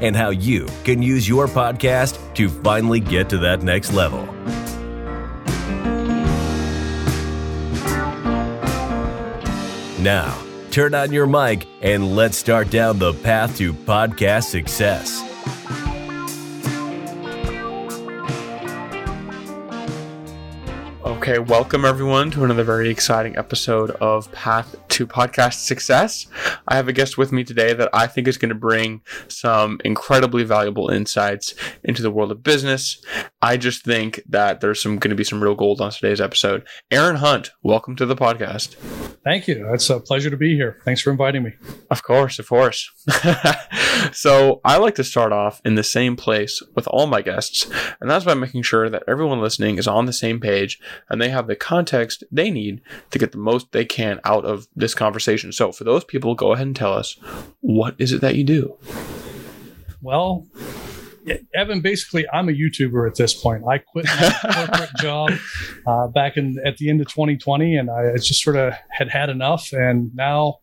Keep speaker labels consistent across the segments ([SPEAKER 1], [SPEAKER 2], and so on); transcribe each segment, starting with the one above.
[SPEAKER 1] and how you can use your podcast to finally get to that next level. Now, turn on your mic and let's start down the path to podcast success.
[SPEAKER 2] Okay, welcome everyone to another very exciting episode of Path to Podcast Success. I have a guest with me today that I think is going to bring some incredibly valuable insights into the world of business. I just think that there's some going to be some real gold on today's episode. Aaron Hunt, welcome to the podcast.
[SPEAKER 3] Thank you. It's a pleasure to be here. Thanks for inviting me.
[SPEAKER 2] Of course, of course. so, I like to start off in the same place with all my guests, and that's by making sure that everyone listening is on the same page and they have the context they need to get the most they can out of this conversation. So, for those people, go ahead and tell us what is it that you do?
[SPEAKER 3] Well, Evan, basically, I'm a YouTuber at this point. I quit my corporate job uh, back in at the end of 2020, and I just sort of had had enough. And now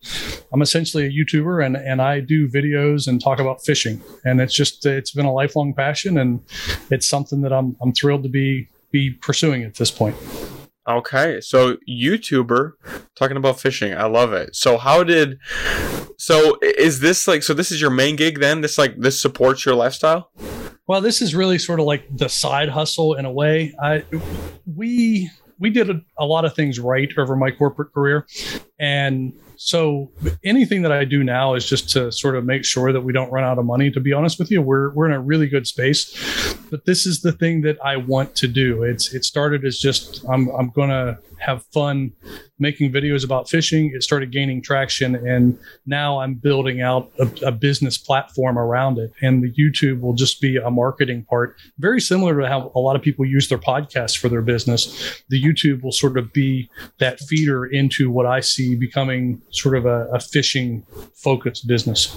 [SPEAKER 3] I'm essentially a YouTuber, and and I do videos and talk about fishing. And it's just it's been a lifelong passion, and it's something that I'm I'm thrilled to be be pursuing at this point.
[SPEAKER 2] Okay, so YouTuber talking about fishing. I love it. So how did so is this like so this is your main gig then? This like this supports your lifestyle?
[SPEAKER 3] Well, this is really sort of like the side hustle in a way. I we we did a, a lot of things right over my corporate career and so anything that I do now is just to sort of make sure that we don't run out of money. To be honest with you, we're we're in a really good space, but this is the thing that I want to do. It's it started as just I'm I'm gonna have fun making videos about fishing. It started gaining traction, and now I'm building out a, a, business platform around it. And the YouTube will just be a marketing part, very similar to how a lot of people use their podcasts for their business. The YouTube will sort of be that feeder into what I see becoming sort of a, a fishing focused business.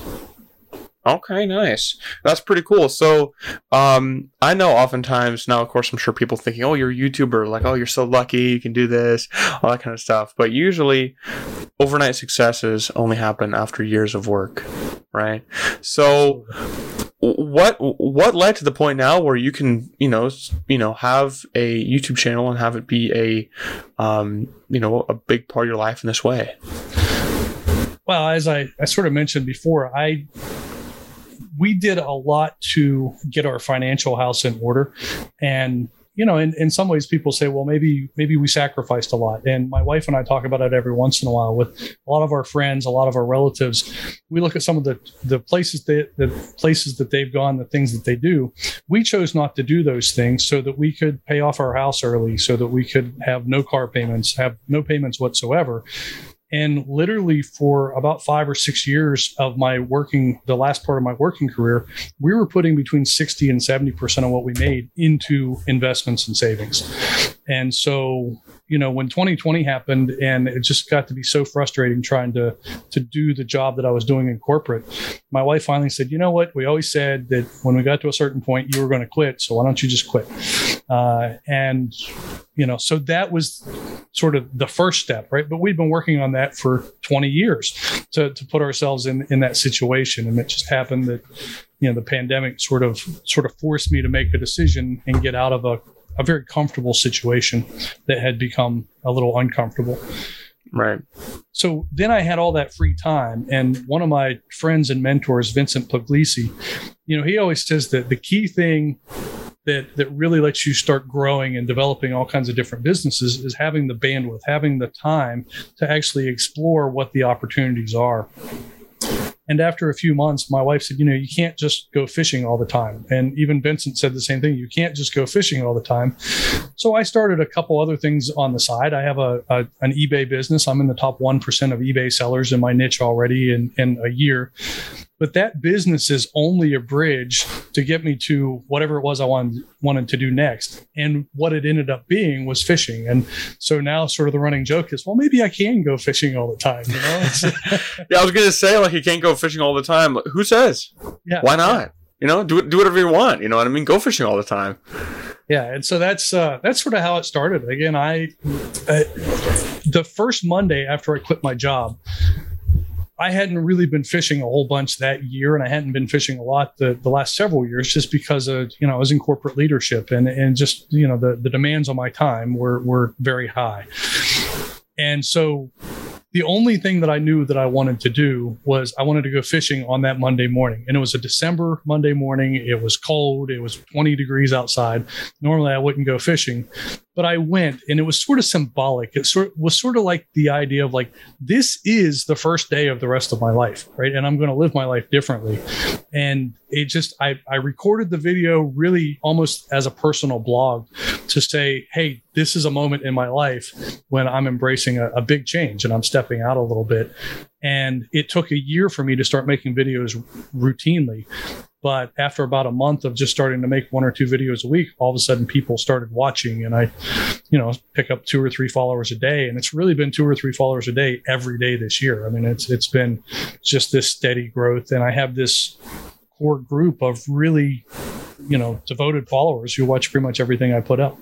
[SPEAKER 2] Okay, nice. That's pretty cool. So, um, I know oftentimes now, of course, I'm sure people thinking, "Oh, you're a YouTuber," like, "Oh, you're so lucky, you can do this," all that kind of stuff. But usually, overnight successes only happen after years of work, right? So, what what led to the point now where you can, you know, you know, have a YouTube channel and have it be a, um, you know, a big part of your life in this way?
[SPEAKER 3] Well, as I, I sort of mentioned before, I we did a lot to get our financial house in order. And you know, in, in some ways, people say, well, maybe maybe we sacrificed a lot. And my wife and I talk about it every once in a while with a lot of our friends, a lot of our relatives. We look at some of the the places that the places that they've gone, the things that they do. We chose not to do those things so that we could pay off our house early, so that we could have no car payments, have no payments whatsoever. And literally for about five or six years of my working, the last part of my working career, we were putting between 60 and 70% of what we made into investments and savings. And so, you know, when 2020 happened and it just got to be so frustrating trying to, to do the job that I was doing in corporate, my wife finally said, you know what? We always said that when we got to a certain point, you were going to quit. So why don't you just quit? Uh, and, you know, so that was sort of the first step, right? But we've been working on that for 20 years to, to put ourselves in, in that situation. And it just happened that, you know, the pandemic sort of, sort of forced me to make a decision and get out of a, a very comfortable situation that had become a little uncomfortable.
[SPEAKER 2] Right.
[SPEAKER 3] So then I had all that free time. And one of my friends and mentors, Vincent Puglisi, you know, he always says that the key thing that that really lets you start growing and developing all kinds of different businesses is having the bandwidth, having the time to actually explore what the opportunities are. And after a few months, my wife said, you know, you can't just go fishing all the time. And even Vincent said the same thing. You can't just go fishing all the time. So I started a couple other things on the side. I have a, a an eBay business. I'm in the top 1% of eBay sellers in my niche already in, in a year. But that business is only a bridge to get me to whatever it was I wanted wanted to do next. And what it ended up being was fishing. And so now sort of the running joke is, well, maybe I can go fishing all the time. You know?
[SPEAKER 2] yeah, I was gonna say like you can't go fishing all the time. Who says?
[SPEAKER 3] yeah.
[SPEAKER 2] Why not? You know, do do whatever you want. You know what I mean? Go fishing all the time.
[SPEAKER 3] yeah and so that's uh that's sort of how it started again i uh, the first monday after i quit my job i hadn't really been fishing a whole bunch that year and i hadn't been fishing a lot the, the last several years just because of you know i was in corporate leadership and and just you know the, the demands on my time were were very high and so the only thing that I knew that I wanted to do was I wanted to go fishing on that Monday morning. And it was a December Monday morning. It was cold. It was 20 degrees outside. Normally I wouldn't go fishing, but I went and it was sort of symbolic. It sort was sort of like the idea of like, this is the first day of the rest of my life, right? And I'm going to live my life differently. And it just, I, I recorded the video really almost as a personal blog to say, hey, this is a moment in my life when I'm embracing a, a big change and I'm stepping out a little bit. And it took a year for me to start making videos routinely. But after about a month of just starting to make one or two videos a week, all of a sudden people started watching and I, you know, pick up two or three followers a day. And it's really been two or three followers a day every day this year. I mean, it's it's been just this steady growth. And I have this core group of really, you know, devoted followers who watch pretty much everything I put up.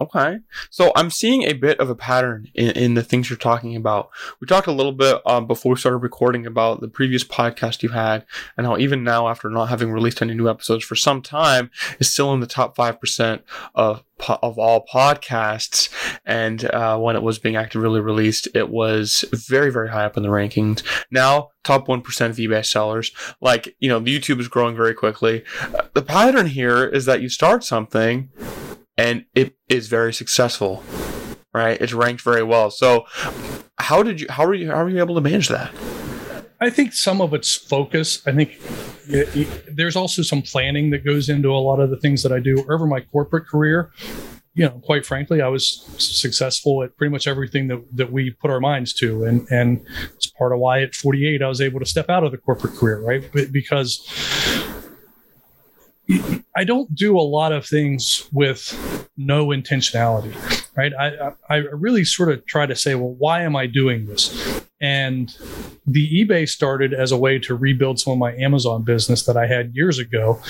[SPEAKER 2] Okay. So I'm seeing a bit of a pattern in, in the things you're talking about. We talked a little bit um, before we started recording about the previous podcast you had and how even now, after not having released any new episodes for some time, is still in the top 5% of of all podcasts. And uh, when it was being actively released, it was very, very high up in the rankings. Now, top 1% of eBay sellers. Like, you know, YouTube is growing very quickly. Uh, the pattern here is that you start something and it is very successful right it's ranked very well so how did you how are you how are you able to manage that
[SPEAKER 3] I think some of it's focus. I think it, it, there's also some planning that goes into a lot of the things that I do over my corporate career. You know, quite frankly, I was successful at pretty much everything that, that we put our minds to. And, and it's part of why at 48, I was able to step out of the corporate career, right? Because I don't do a lot of things with no intentionality, right? I, I really sort of try to say, well, why am I doing this? And the eBay started as a way to rebuild some of my Amazon business that I had years ago.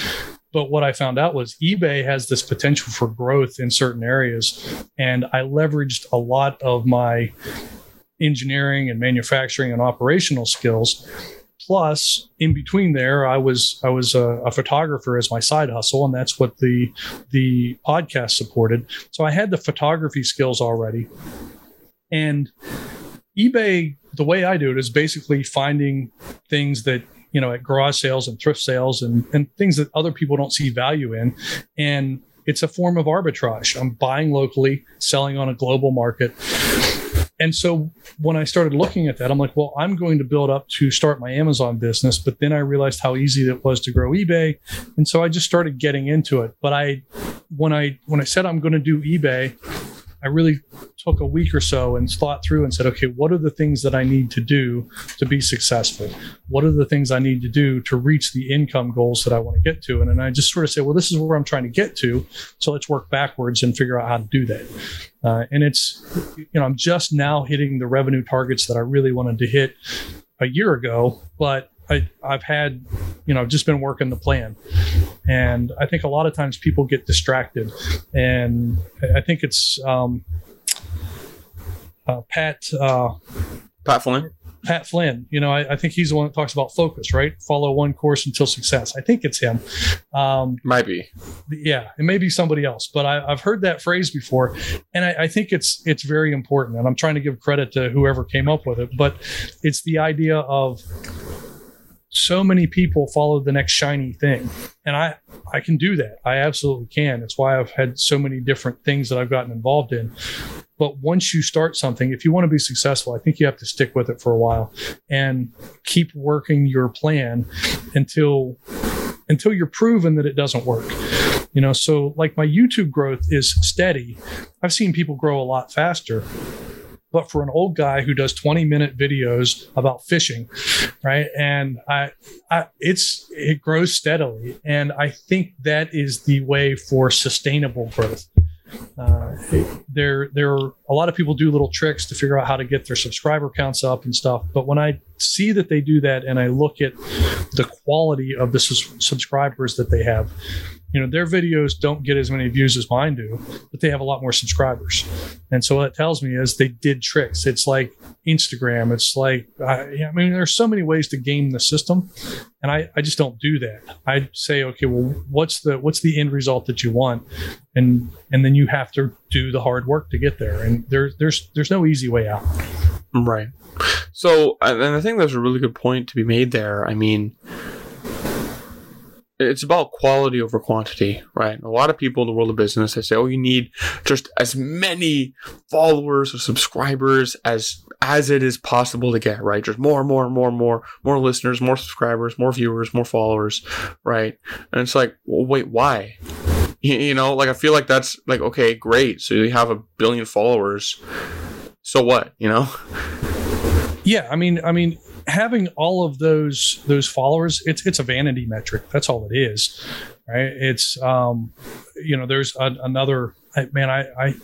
[SPEAKER 3] But what I found out was eBay has this potential for growth in certain areas. And I leveraged a lot of my engineering and manufacturing and operational skills plus in between there i was i was a, a, photographer as my side hustle and that's what the the podcast supported. So i had the photography skills already. And ebay the way i do it is basically finding things that you know at garage sales and thrift sales and and things that other people don't see value in. And it's a form of arbitrage. I'm buying locally selling on a global market and so when I started looking at that, I'm like, well, I'm going to build up to start my Amazon business. But then I realized how easy it was to grow eBay. And so I just started getting into it. But I, when I, when I said I'm going to do eBay, I really took a week or so and thought through and said, okay, what are the things that I need to do to be successful? What are the things I need to do to reach the income goals that I want to get to? And I just sort of say, well, this is where I'm trying to get to. So let's work backwards and figure out how to do that. Uh, and it's, you know, I'm just now hitting the revenue targets that I really wanted to hit a year ago, but I, I've had, you know, just been working the plan. And I think a lot of times people get distracted. And I think it's um, uh, Pat. Uh,
[SPEAKER 2] Pat Flynn.
[SPEAKER 3] Pat Flynn. You know, I, I, think he's the one that talks about focus, right? Follow one course until success. I think it's him.
[SPEAKER 2] Um, Might be.
[SPEAKER 3] Yeah, it may be somebody else, but I, have heard that phrase before, and I, I, think it's it's very important. And I'm trying to give credit to whoever came up with it, but it's the idea of so many people follow the next shiny thing. And i i can do that. I absolutely can. It's why i've had so many different things that i've gotten involved in. But once you start something if you want to be successful i think you have to stick with it for a while and keep working your plan until until you're proven that it doesn't work. You know so like my youtube growth is steady. I've seen people grow a lot faster but for an old guy who does 20 minute videos about fishing, right? And I, I it's it grows steadily, and I think that is the way for sustainable growth. Uh, there, there are a lot of people do little tricks to figure out how to get their subscriber counts up and stuff. But when I see that they do that, and I look at the quality of the sus- subscribers that they have, you know their videos don't get as many views as mine do but they have a lot more subscribers. And so what it tells me is they did tricks. It's like instagram. It's like i, I mean there's so many ways to game the system and I, I just don't do that. I say okay well what's the what's the end result that you want? And and then you have to do the hard work to get there. And there, there's there's no easy way out.
[SPEAKER 2] Right. So and i think there's a really good point to be made there. I mean it's about quality over quantity, right? A lot of people in the world of business they say, "Oh, you need just as many followers or subscribers as as it is possible to get, right? Just more, and more, and more, and more, more listeners, more subscribers, more viewers, more followers, right?" And it's like, well, wait, why? You, you know, like I feel like that's like okay, great. So you have a billion followers. So what? You know?
[SPEAKER 3] Yeah, I mean, I mean, having all of those those followers, it's it's a vanity metric. That's all it is, right? It's um, you know, there's a, another man. I I.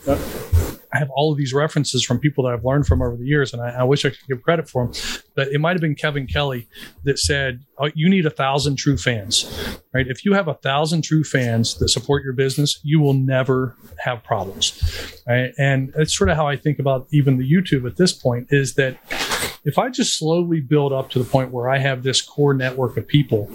[SPEAKER 3] I have all of these references from people that I've learned from over the years, and I, I wish I could give credit for them. But it might have been Kevin Kelly that said, oh, "You need a thousand true fans, right? If you have a thousand true fans that support your business, you will never have problems, right?" And it's sort of how I think about even the YouTube at this point is that if I just slowly build up to the point where I have this core network of people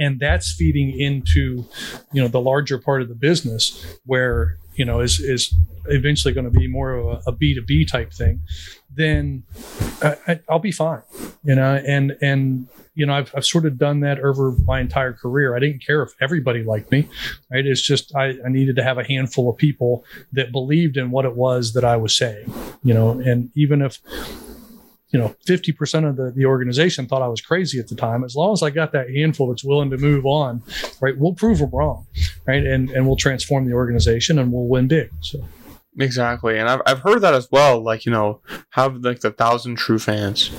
[SPEAKER 3] and that's feeding into you know the larger part of the business where you know is is eventually going to be more of a a b2b type thing then I, will be fine you know? And and you know I've, I've sort of done that over my entire career. I didn't care if everybody liked me right? It's just I, I needed to have a handful of people that believed in what it was that i was saying you know? And even if you know, 50% of the, the organization thought I was crazy at the time. As long as I got that handful that's willing to move on, right, we'll prove them wrong, right? And, and we'll transform the organization and we'll win big. So.
[SPEAKER 2] Exactly. And I've, I've heard that as well. Like, you know, have like the thousand true fans,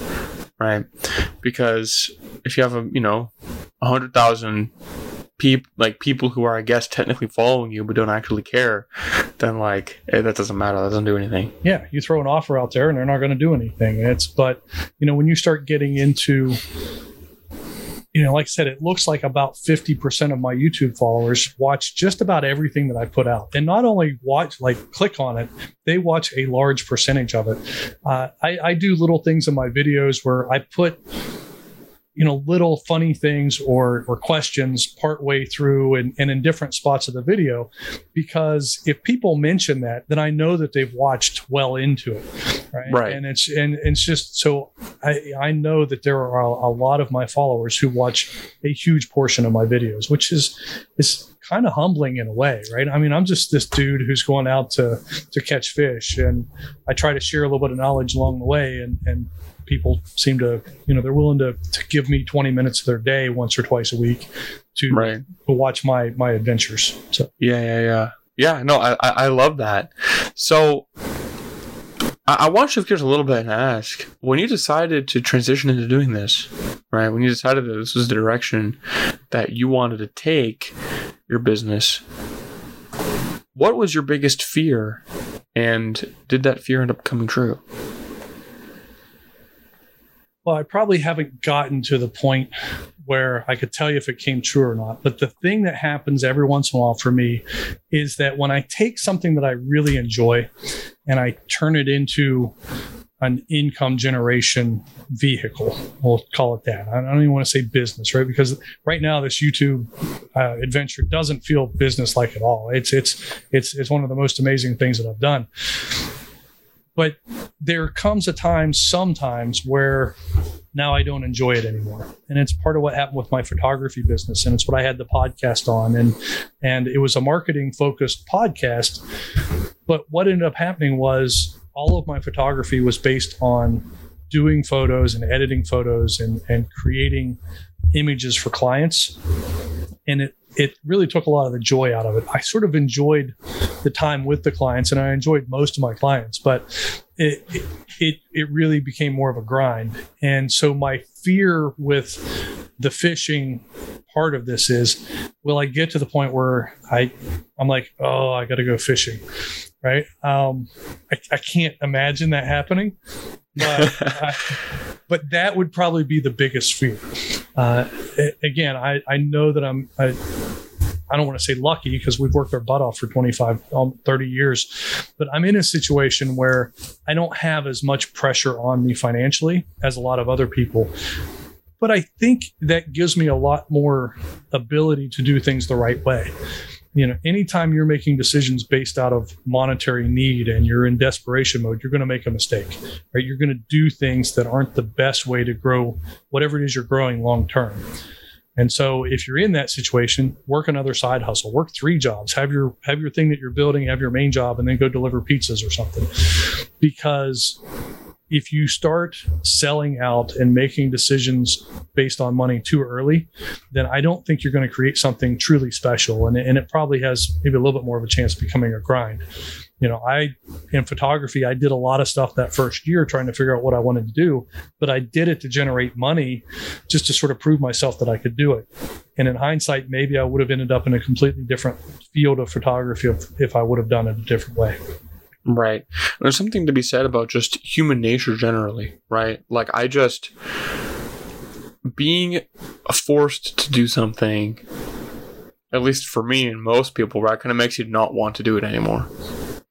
[SPEAKER 2] right? Because if you have a, you know, a hundred thousand people like people who are I guess technically following you but don't actually care, then like eh, that doesn't matter. That doesn't do anything.
[SPEAKER 3] Yeah, you throw an offer out there and they're not going to do anything. It's but you know when you start getting into you know, like I said, it looks like about 50% of my YouTube followers watch just about everything that I put out. And not only watch, like click on it, they watch a large percentage of it. Uh, I, I do little things in my videos where I put you know little funny things or or questions part way through and, and in different spots of the video because if people mention that then i know that they've watched well into it right,
[SPEAKER 2] right.
[SPEAKER 3] and it's and it's just so i i know that there are a, a lot of my followers who watch a huge portion of my videos which is is kind of humbling in a way, right? I mean, I'm just this dude who's going out to to catch fish, and I try to share a little bit of knowledge along the way, and and people seem to, you know, they're willing to, to give me 20 minutes of their day once or twice a week to,
[SPEAKER 2] right.
[SPEAKER 3] to watch my, my adventures. So,
[SPEAKER 2] yeah, yeah, yeah. Yeah, no, I, I love that. So I, I want to shift gears a little bit and ask when you decided to transition into doing this, right? When you decided that this was the direction that you wanted to take your business, what was your biggest fear? And did that fear end up coming true?
[SPEAKER 3] Well, I probably haven't gotten to the point where I could tell you if it came true or not. But the thing that happens every once in a while for me is that when I take something that I really enjoy and I turn it into an income generation vehicle. We'll call it that. I don't even want to say business, right? Because right now this YouTube uh, adventure doesn't feel business like at all. It's it's it's it's one of the most amazing things that I've done. But there comes a time sometimes where now I don't enjoy it anymore. And it's part of what happened with my photography business. And it's what I had the podcast on. And and it was a marketing focused podcast. But what ended up happening was all of my photography was based on doing photos and editing photos and, and creating images for clients. And it it really took a lot of the joy out of it. I sort of enjoyed the time with the clients, and I enjoyed most of my clients, but it it it really became more of a grind. And so my fear with the fishing part of this is, will I get to the point where I I'm like, oh, I got to go fishing, right? Um, I, I can't imagine that happening, but I, but that would probably be the biggest fear. Uh, again, I, I know that I'm, I, I don't want to say lucky because we've worked our butt off for 25, um, 30 years, but I'm in a situation where I don't have as much pressure on me financially as a lot of other people. But I think that gives me a lot more ability to do things the right way you know anytime you're making decisions based out of monetary need and you're in desperation mode you're going to make a mistake right? You're going to do things that aren't the best way to grow whatever it is you're growing long term. And so if you're in that situation work another side hustle work three jobs have your have your thing that you're building have your main job and then go deliver pizzas or something. Because if you start selling out and making decisions based on money too early, then I don't think you're going to create something truly special. And, and it probably has maybe a little bit more of a chance of becoming a grind. You know, I, in photography, I did a lot of stuff that first year trying to figure out what I wanted to do, but I did it to generate money just to sort of prove myself that I could do it. And in hindsight, maybe I would have ended up in a completely different field of photography if, if I would have done it a different way.
[SPEAKER 2] Right. There's something to be said about just human nature generally, right? Like I just being forced to do something, at least for me and most people, right, kind of makes you not want to do it anymore.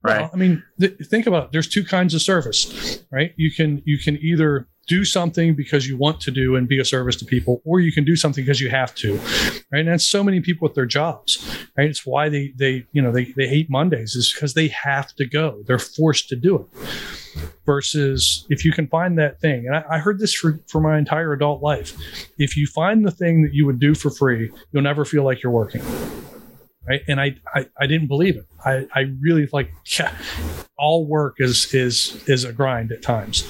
[SPEAKER 2] Right. Well,
[SPEAKER 3] I mean, th- think about it. There's two kinds of service, right? You can you can either do something because you want to do and be a service to people, or you can do something because you have to, right? And that's so many people with their jobs, right? It's why they they you know they they hate Mondays is because they have to go. They're forced to do it. Versus if you can find that thing, and I, I heard this for for my entire adult life. If you find the thing that you would do for free, you'll never feel like you're working right and I, I i, didn't believe it i i really like yeah, all work is is is a grind at times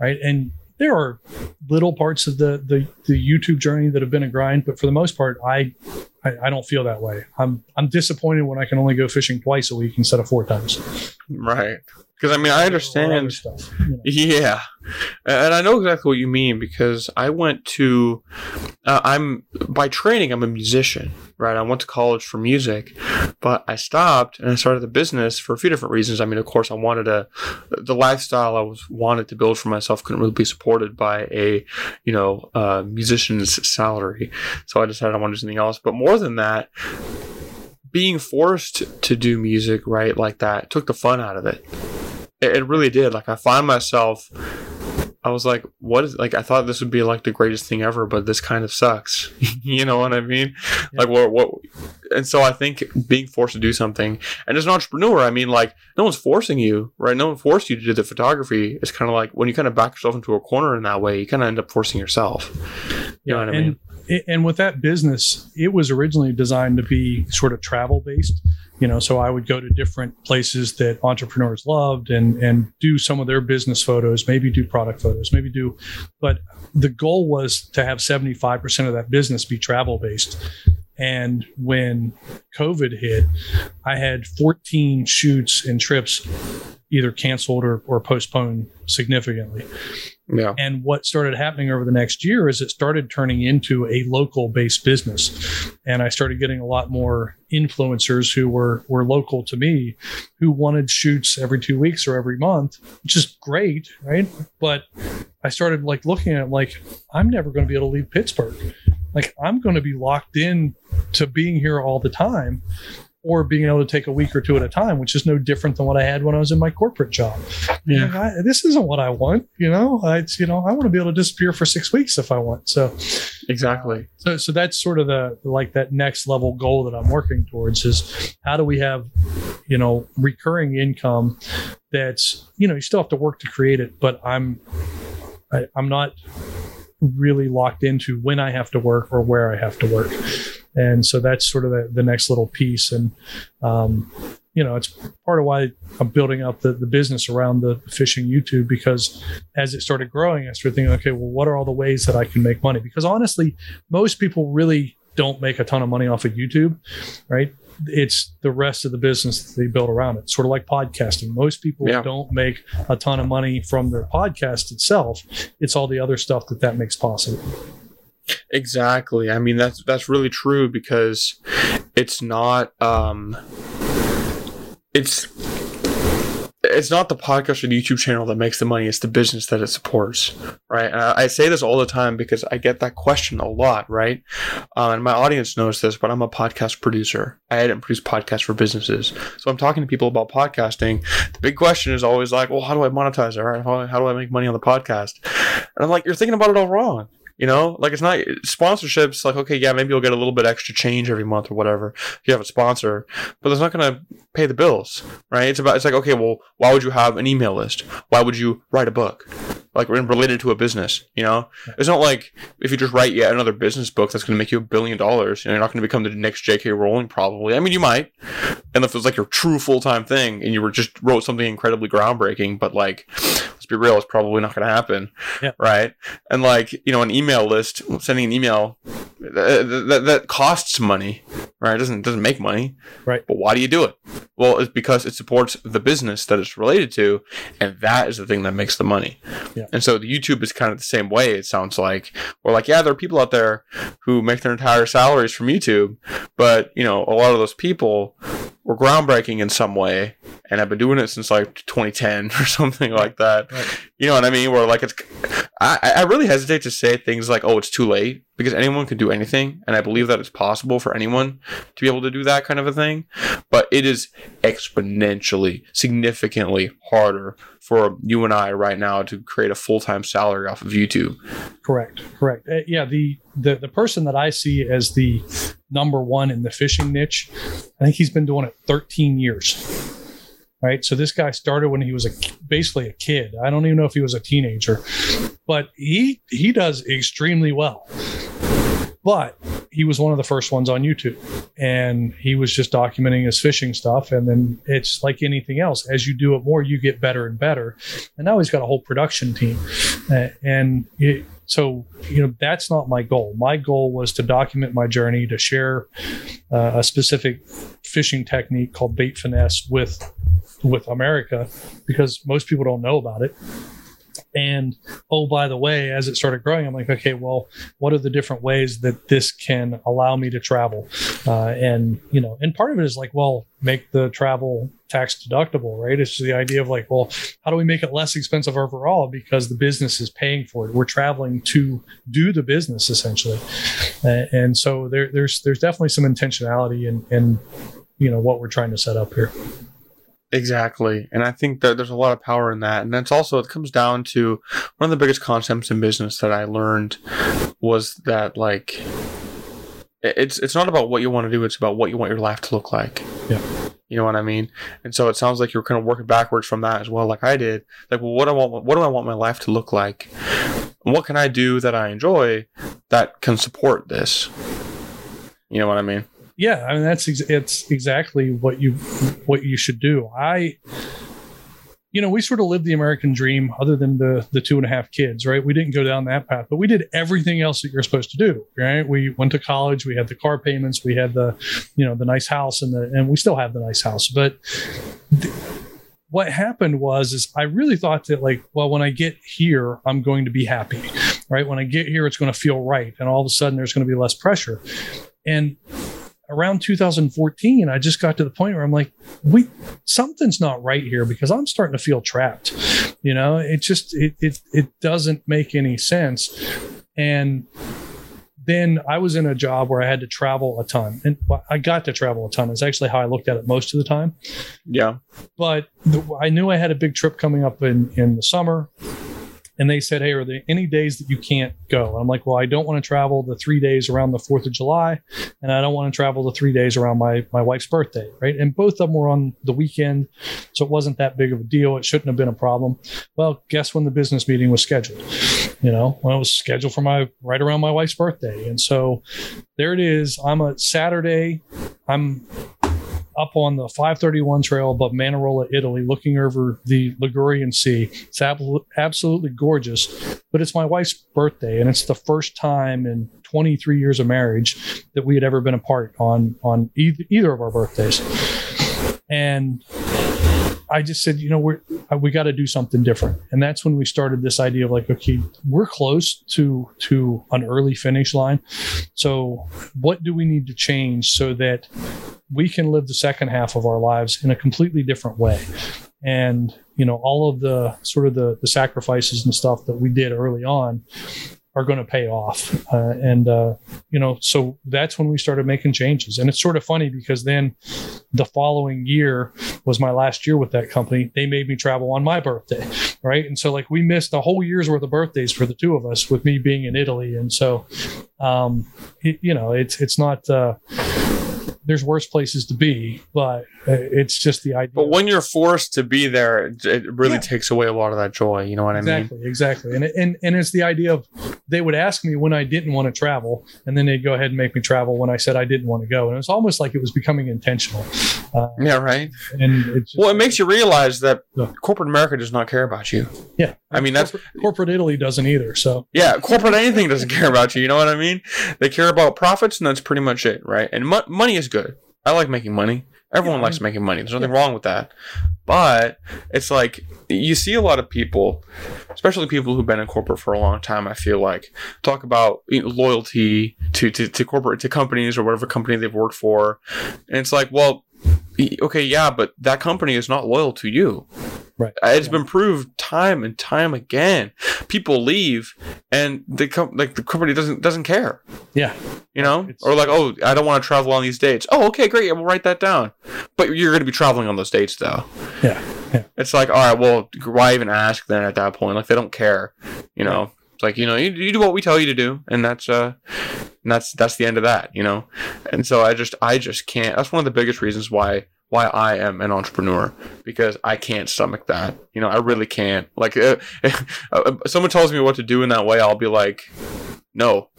[SPEAKER 3] right and there are little parts of the, the, the YouTube journey that have been a grind, but for the most part, I, I, I don't feel that way. I'm I'm disappointed when I can only go fishing twice a week instead of four times.
[SPEAKER 2] Right. Because I mean, I understand. Stuff, you know. Yeah, and I know exactly what you mean because I went to. Uh, I'm by training. I'm a musician, right? I went to college for music, but I stopped and I started the business for a few different reasons. I mean, of course, I wanted to. The lifestyle I was wanted to build for myself couldn't really be supported by a, you know, uh, musician's salary, so I decided I wanted to do something else. But more than that being forced to do music right like that took the fun out of it it, it really did. Like I find myself I was like, what is like I thought this would be like the greatest thing ever, but this kind of sucks. you know what I mean? Yeah. Like what what and so I think being forced to do something and as an entrepreneur, I mean like no one's forcing you, right? No one forced you to do the photography. It's kind of like when you kind of back yourself into a corner in that way, you kind of end up forcing yourself. You yeah, know what I mean?
[SPEAKER 3] and with that business, it was originally designed to be sort of travel based. You know, so I would go to different places that entrepreneurs loved and and do some of their business photos, maybe do product photos, maybe do. But the goal was to have seventy five percent of that business be travel based. And when COVID hit, I had 14 shoots and trips either canceled or, or postponed significantly.
[SPEAKER 2] Yeah.
[SPEAKER 3] And what started happening over the next year is it started turning into a local based business. And I started getting a lot more influencers who were, were local to me who wanted shoots every two weeks or every month, which is great, right? But I started like looking at it like, I'm never going to be able to leave Pittsburgh. Like I'm going to be locked in to being here all the time or being able to take a week or two at a time, which is no different than what I had when I was in my corporate job. Yeah. Like, I, this isn't what I want. You know, I, you know, I want to be able to disappear for six weeks if I want. So
[SPEAKER 2] exactly.
[SPEAKER 3] Uh, so, so that's sort of the, like that next level goal that I'm working towards is how do we have, you know, recurring income that's, you know, you still have to work to create it, but I'm, I, I'm not really locked into when I have to work or where I have to work and so that's sort of the, the next little piece and um, you know it's part of why i'm building up the, the business around the fishing youtube because as it started growing i started thinking okay well what are all the ways that i can make money because honestly most people really don't make a ton of money off of YouTube, right? It's the rest of the business that they build around it. Sort of like podcasting. Most people
[SPEAKER 2] Yeah.
[SPEAKER 3] don't make a ton of money from their podcast itself. It's all the other stuff that that makes possible.
[SPEAKER 2] Exactly. I mean that's that's really true because it's not um it's it's not the podcast or the YouTube channel that makes the money, it's the business that it supports, right? I, I say this all the time because I get that question a lot, right? Uh, and my audience knows this, but I'm a podcast producer. I and produce podcasts for businesses. So I'm talking to people about podcasting. The big question is always like, well, how do I monetize it, right? How, how do I make money on the podcast? And I'm like, you're thinking about it all wrong. You know, like it's not sponsorships. Like, okay, yeah, maybe you'll get a little bit extra change every month or whatever if you have a sponsor, but it's not going to pay the bills, right? It's about it's like, okay, well, why would you have an email list? Why would you write a book? Like related to a business, you know, it's not like if you just write yet another business book that's going to make you a billion dollars. You know, you're not going to become the next J.K. Rowling, probably. I mean, you might, and if it was like your true full time thing, and you were just wrote something incredibly groundbreaking, but like, be real, it's probably not going to happen,
[SPEAKER 3] Yeah.
[SPEAKER 2] right? And like, you know, an email list, sending an email, uh, that, that, that costs money, right? It doesn't doesn't make money,
[SPEAKER 3] Right.
[SPEAKER 2] But why do you do it? Well, it's because it supports the business that it's related to, and that is the thing that makes the money.
[SPEAKER 3] Yeah.
[SPEAKER 2] And so the YouTube is kind of the same way. It sounds like we're like, yeah, there are people out there who make their entire salaries from YouTube, but you know, a lot of those people were groundbreaking in some way, and I've been doing it since like 2010 or something like that.
[SPEAKER 3] Right.
[SPEAKER 2] You know what I mean? Where like it's, I, I really hesitate to say things like, "Oh, it's too late," because anyone can do anything, and I believe that it's possible for anyone to be able to do that kind of a thing. But it is exponentially, significantly harder for you and I right now to create a full time salary off of YouTube.
[SPEAKER 3] Correct. Correct. Uh, yeah. The, the the person that I see as the number one in the fishing niche, I think he's been doing it 13 years. Right. So this guy started when he was a basically a kid. I don't even know if he was a teenager, but he he does extremely well. But he was one of the first ones on YouTube, and he was just documenting his fishing stuff. And then it's like anything else: as you do it more, you get better and better. And now he's got a whole production team, Uh, and it, so you know that's not my goal my goal was to document my journey to share uh, a specific fishing technique called bait finesse with with america because most people don't know about it and oh by the way as it started growing i'm like okay well what are the different ways that this can allow me to travel? Uh, and you know and part of it is like well make the travel tax deductible right? It's the idea of like well how do we make it less expensive overall? Because the business is paying for it. We're traveling to do the business essentially. Uh, and so there, there's there's definitely some intentionality in in you know what we're trying to set up here
[SPEAKER 2] Exactly. And I think that there's a lot of power in that. And that's also, it comes down to one of the biggest concepts in business that I learned was that, like, it's it's not about what you want to do, it's about what you want your life to look like.
[SPEAKER 3] Yeah.
[SPEAKER 2] You know what I mean? And so it sounds like you're kind of working backwards from that as well, like I did. Like, well, what I want, what do I want my life to look like? And what can I do that I enjoy that can support this? You know what I mean?
[SPEAKER 3] Yeah i mean that's ex- it's exactly what you what you should do. I you know we sort of lived the american dream other than the the two and a half kids right? We didn't go down that path but we did everything else that you're supposed to do right? We went to college we had the car payments we had the you know the nice house and the and we still have the nice house but th- what happened was is i really thought that like well when i get here i'm going to be happy right? When i get here it's going to feel right and all of a sudden there's going to be less pressure. And around 2014 i just got to the point where i'm like we something's not right here because i'm starting to feel trapped you know? It just it it, it doesn't make any sense. And then i was in a job where i had to travel a ton. And i got to travel a ton. Is actually how i looked at it most of the time.
[SPEAKER 2] Yeah.
[SPEAKER 3] but the, I knew I had a big trip coming up in, in the summer. And they said, Hey, are there any days that you can't go? I'm like, Well, I don't want to travel the three days around the 4th of July, and I don't want to travel the three days around my, my wife's birthday. Right. And both of them were on the weekend. So it wasn't that big of a deal. It shouldn't have been a problem. Well, guess when the business meeting was scheduled? You know, when it was scheduled for my right around my wife's birthday. And so there it is. I'm a Saturday. I'm up on the 531 trail above Manarola, Italy, looking over the Ligurian Sea. It's ab- absolutely gorgeous, but it's my wife's birthday, and it's the first time in 23 years of marriage that we had ever been apart on on either, either of our birthdays. And I just said, you know, we're uh, we got to do something different, and that's when we started this idea of like, okay, we're close to to an early finish line. So, what do we need to change so that we can live the second half of our lives in a completely different way? And you know, all of the sort of the the sacrifices and stuff that we did early on are going to pay off. Uh, and, uh, you know, so that's when we started making changes. And it's sort of funny because then the following year was my last year with that company. They made me travel on my birthday. Right. And so, like, we missed a whole year's worth of birthdays for the two of us with me being in Italy. And so, um, it, you know, it's, it's not, uh, there's worse places to be, but uh, it's just the idea.
[SPEAKER 2] But when you're forced to be there, it, really
[SPEAKER 3] Yeah.
[SPEAKER 2] takes away a lot of that joy. You know what I mean?
[SPEAKER 3] exactly, exactly, and and and it's the idea of they would ask me when I didn't want to travel, and then they'd go ahead and make me travel when I said I didn't want to go, and it was almost like it was becoming intentional. Uh,
[SPEAKER 2] Yeah, right.
[SPEAKER 3] and it just,
[SPEAKER 2] Well, it makes you realize that
[SPEAKER 3] Yeah.
[SPEAKER 2] corporate America does not care about you.
[SPEAKER 3] yeah.
[SPEAKER 2] I mean, that's
[SPEAKER 3] corporate, corporate Italy doesn't either. So
[SPEAKER 2] yeah, corporate anything doesn't care about you. You know what I mean? They care about profits, and that's pretty much it, right? And mo- money is good. I like making money. Everyone
[SPEAKER 3] Yeah,
[SPEAKER 2] likes making money. There's nothing wrong with that. But it's like you see a lot of people, especially people who've been in corporate for a long time. I feel like talk about you know, loyalty to, to to corporate to companies or whatever company they've worked for, and it's like, well, okay, yeah, but that company is not loyal to you.
[SPEAKER 3] Right.
[SPEAKER 2] Uh, It's
[SPEAKER 3] Yeah.
[SPEAKER 2] been proved time and time again. People leave, and the com- like the company doesn't doesn't care.
[SPEAKER 3] yeah,
[SPEAKER 2] You know,
[SPEAKER 3] It's-
[SPEAKER 2] or like, oh, I don't want to travel on these dates. Oh, okay, great. We'll write that down. But you're going to be traveling on those dates, though.
[SPEAKER 3] yeah, yeah.
[SPEAKER 2] It's like, all right, well, why even ask then at that point? Like, they don't care. You know, it's like you know, you, you do what we tell you to do, and that's uh, and that's that's the end of that. You know, and so I just I just can't. That's one of the biggest reasons why why I am an entrepreneur because I can't stomach that. You know, I really can't. Like, uh, uh, someone tells me what to do in that way, I'll be like, no.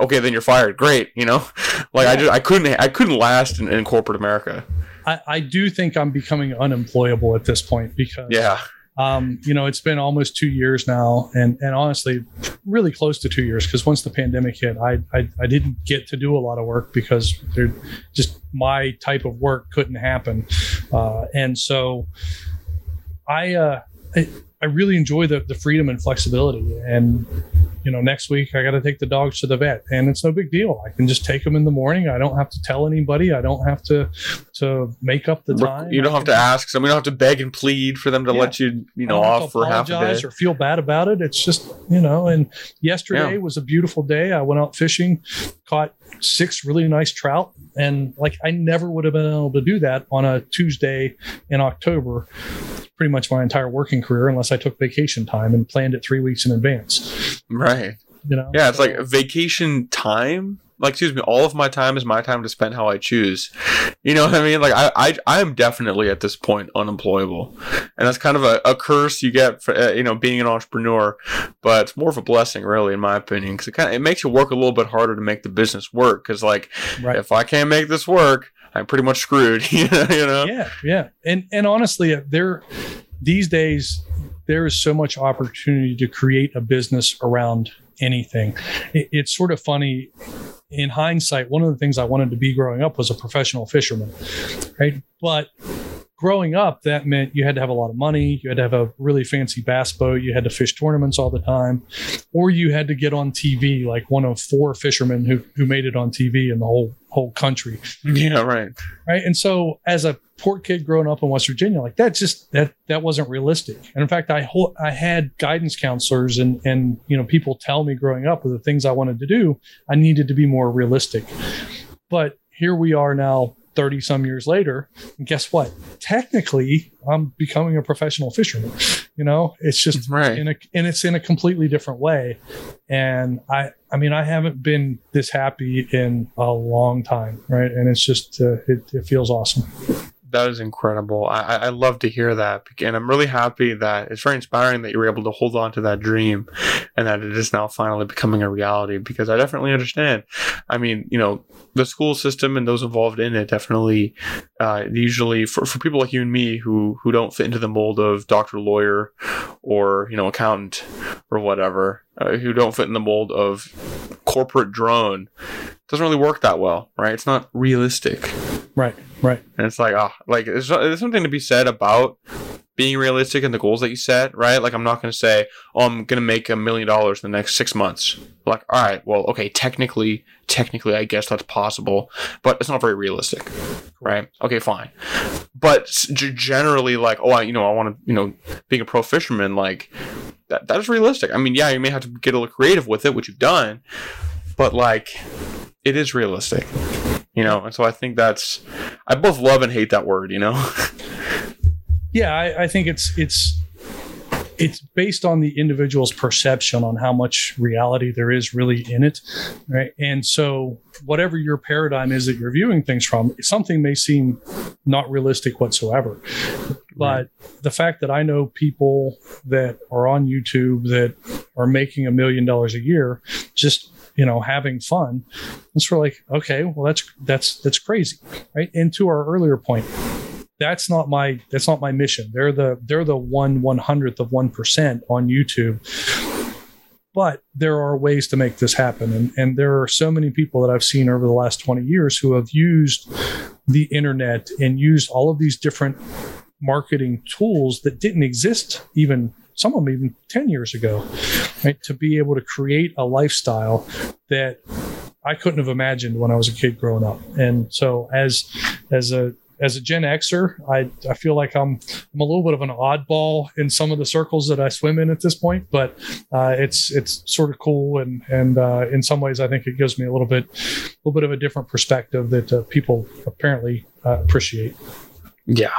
[SPEAKER 2] Okay, then you're fired. Great. You know, like I just I couldn't I couldn't last in, in corporate America.
[SPEAKER 3] I, I do think I'm becoming unemployable at this point because
[SPEAKER 2] Yeah.
[SPEAKER 3] Um, you know, it's been almost two years now, and and honestly, really close to two years because once the pandemic hit, I, I I didn't get to do a lot of work because just my type of work couldn't happen, uh, and so I uh, I, I really enjoy the the freedom and flexibility, and you know, next week I got to take the dogs to the vet, and it's no big deal. I can just take them in the morning. I don't have to tell anybody. I don't have to to make up the time.
[SPEAKER 2] You don't have to ask them. You don't have to beg and plead for them to
[SPEAKER 3] Yeah.
[SPEAKER 2] let you, you know, off for half a day.
[SPEAKER 3] or feel bad about it. It's just you know. And yesterday
[SPEAKER 2] Yeah.
[SPEAKER 3] was a beautiful day. I went out fishing, caught six really nice trout, and like I never would have been able to do that on a Tuesday in October. Pretty much my entire working career, unless I took vacation time and planned it three weeks in advance.
[SPEAKER 2] Right.
[SPEAKER 3] You know.
[SPEAKER 2] Yeah, it's
[SPEAKER 3] So-
[SPEAKER 2] like vacation time. Like, excuse me, all of my time is my time to spend how I choose. You know what I mean? Like, I, I, I am definitely at this point unemployable, and that's kind of a, a curse you get for uh, you know being an entrepreneur. But it's more of a blessing, really, in my opinion, because it kind of it makes you work a little bit harder to make the business work. Because like,
[SPEAKER 3] right.
[SPEAKER 2] if I can't make this work, I'm pretty much screwed. you know?
[SPEAKER 3] Yeah yeah and and honestly there these days there is so much opportunity to create a business around anything it, it's sort of funny in hindsight one of the things i wanted to be growing up was a professional fisherman right but growing up that meant you had to have a lot of money you had to have a really fancy bass boat you had to fish tournaments all the time or you had to get on tv like one of four fishermen who who made it on tv in the whole whole country
[SPEAKER 2] Yeah. Right.
[SPEAKER 3] right and so as a poor kid growing up in west virginia like that just that that wasn't realistic. And in fact i ho- i had guidance counselors and and you know people tell me growing up with the things i wanted to do i needed to be more realistic. But here we are now 30 some years later and guess what? Technically i'm becoming a professional fisherman you know? It's just
[SPEAKER 2] Right.
[SPEAKER 3] in a and it's in a completely different way. And i i mean i haven't been this happy in a long time right? And it's just uh, it, it feels awesome
[SPEAKER 2] That is incredible. I, I love to hear that. And I'm really happy that it's very inspiring that you were able to hold on to that dream and that it is now finally becoming a reality because I definitely understand. I mean, you know, the school system and those involved in it definitely, uh, usually for, for people like you and me who, who don't fit into the mold of doctor, lawyer, or, you know, accountant or whatever, uh, who don't fit in the mold of corporate drone, doesn't really work that well, right? It's not realistic.
[SPEAKER 3] Right, right.
[SPEAKER 2] And it's like, ah, oh, like there's, there's something to be said about being realistic in the goals that you set, right? Like I'm not going to say, oh, I'm going to make a million dollars in the next six months. Like, all right, well, okay, technically, technically, I guess that's possible, but it's not very realistic, right? Okay, fine. But generally, like, oh, I, you know, I want to, you know, being a pro fisherman, like, that that is realistic. I mean, yeah, you may have to get a little creative with it, which you've done, but like, it is realistic, you know. And so I think that's, I both love and hate that word, you know.
[SPEAKER 3] yeah, I, I think it's it's it's based on the individual's perception on how much reality there is really in it right? And so whatever your paradigm is that you're viewing things from something may seem not realistic whatsoever. But the fact that i know people that are on youtube that are making a million dollars a year just you know having fun it's sort of like okay well that's that's that's crazy right? And to our earlier point that's not my that's not my mission. They're the they're the one one hundredth of one percent on YouTube. But there are ways to make this happen. And, and there are so many people that I've seen over the last 20 years who have used the internet and used all of these different marketing tools that didn't exist even some of them even 10 years ago, right? To be able to create a lifestyle that I couldn't have imagined when I was a kid growing up. And so as as a as a Gen Xer, I, I feel like I'm I'm a little bit of an oddball in some of the circles that I swim in at this point, but uh, it's it's sort of cool and and uh, in some ways I think it gives me a little bit a little bit of a different perspective that uh, people apparently uh, appreciate.
[SPEAKER 2] Yeah,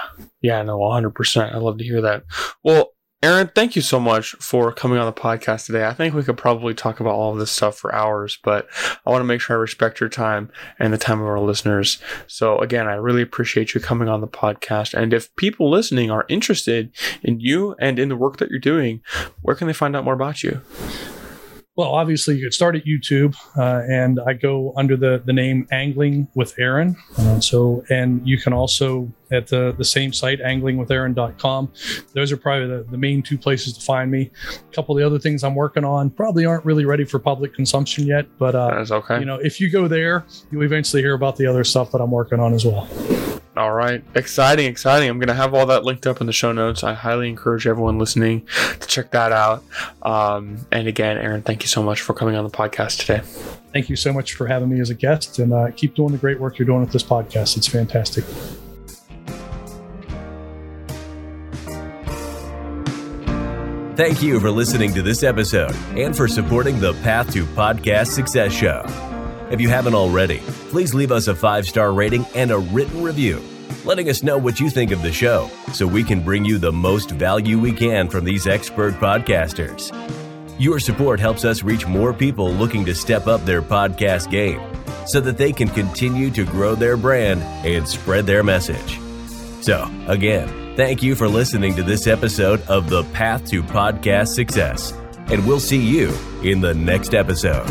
[SPEAKER 2] yeah, no, 100. percent I love to hear that. Well, Aaron, thank you so much for coming on the podcast today. I think we could probably talk about all of this stuff for hours, but I want to make sure I respect your time and the time of our listeners. So, again, I really appreciate you coming on the podcast. And if people listening are interested in you and in the work that you're doing, where can they find out more about you?
[SPEAKER 3] Well, obviously, you could start at YouTube, uh, and I go under the, the name Angling with Aaron. Uh, so, and you can also at the, the same site, anglingwithaaron.com. Those are probably the, the main two places to find me. A couple of the other things I'm working on probably aren't really ready for public consumption yet, but uh,
[SPEAKER 2] okay.
[SPEAKER 3] You know, if you go there, you'll eventually hear about the other stuff that I'm working on as well.
[SPEAKER 2] All right. Exciting, exciting. I'm going to have all that linked up in the show notes. I highly encourage everyone listening to check that out. Um, and again, Aaron, thank you so much for coming on the podcast today.
[SPEAKER 3] Thank you so much for having me as a guest and uh, keep doing the great work you're doing with this podcast. It's fantastic.
[SPEAKER 1] Thank you for listening to this episode and for supporting the Path to Podcast Success Show. If you haven't already, please leave us a five star rating and a written review, letting us know what you think of the show so we can bring you the most value we can from these expert podcasters. Your support helps us reach more people looking to step up their podcast game so that they can continue to grow their brand and spread their message. So, again, thank you for listening to this episode of The Path to Podcast Success, and we'll see you in the next episode.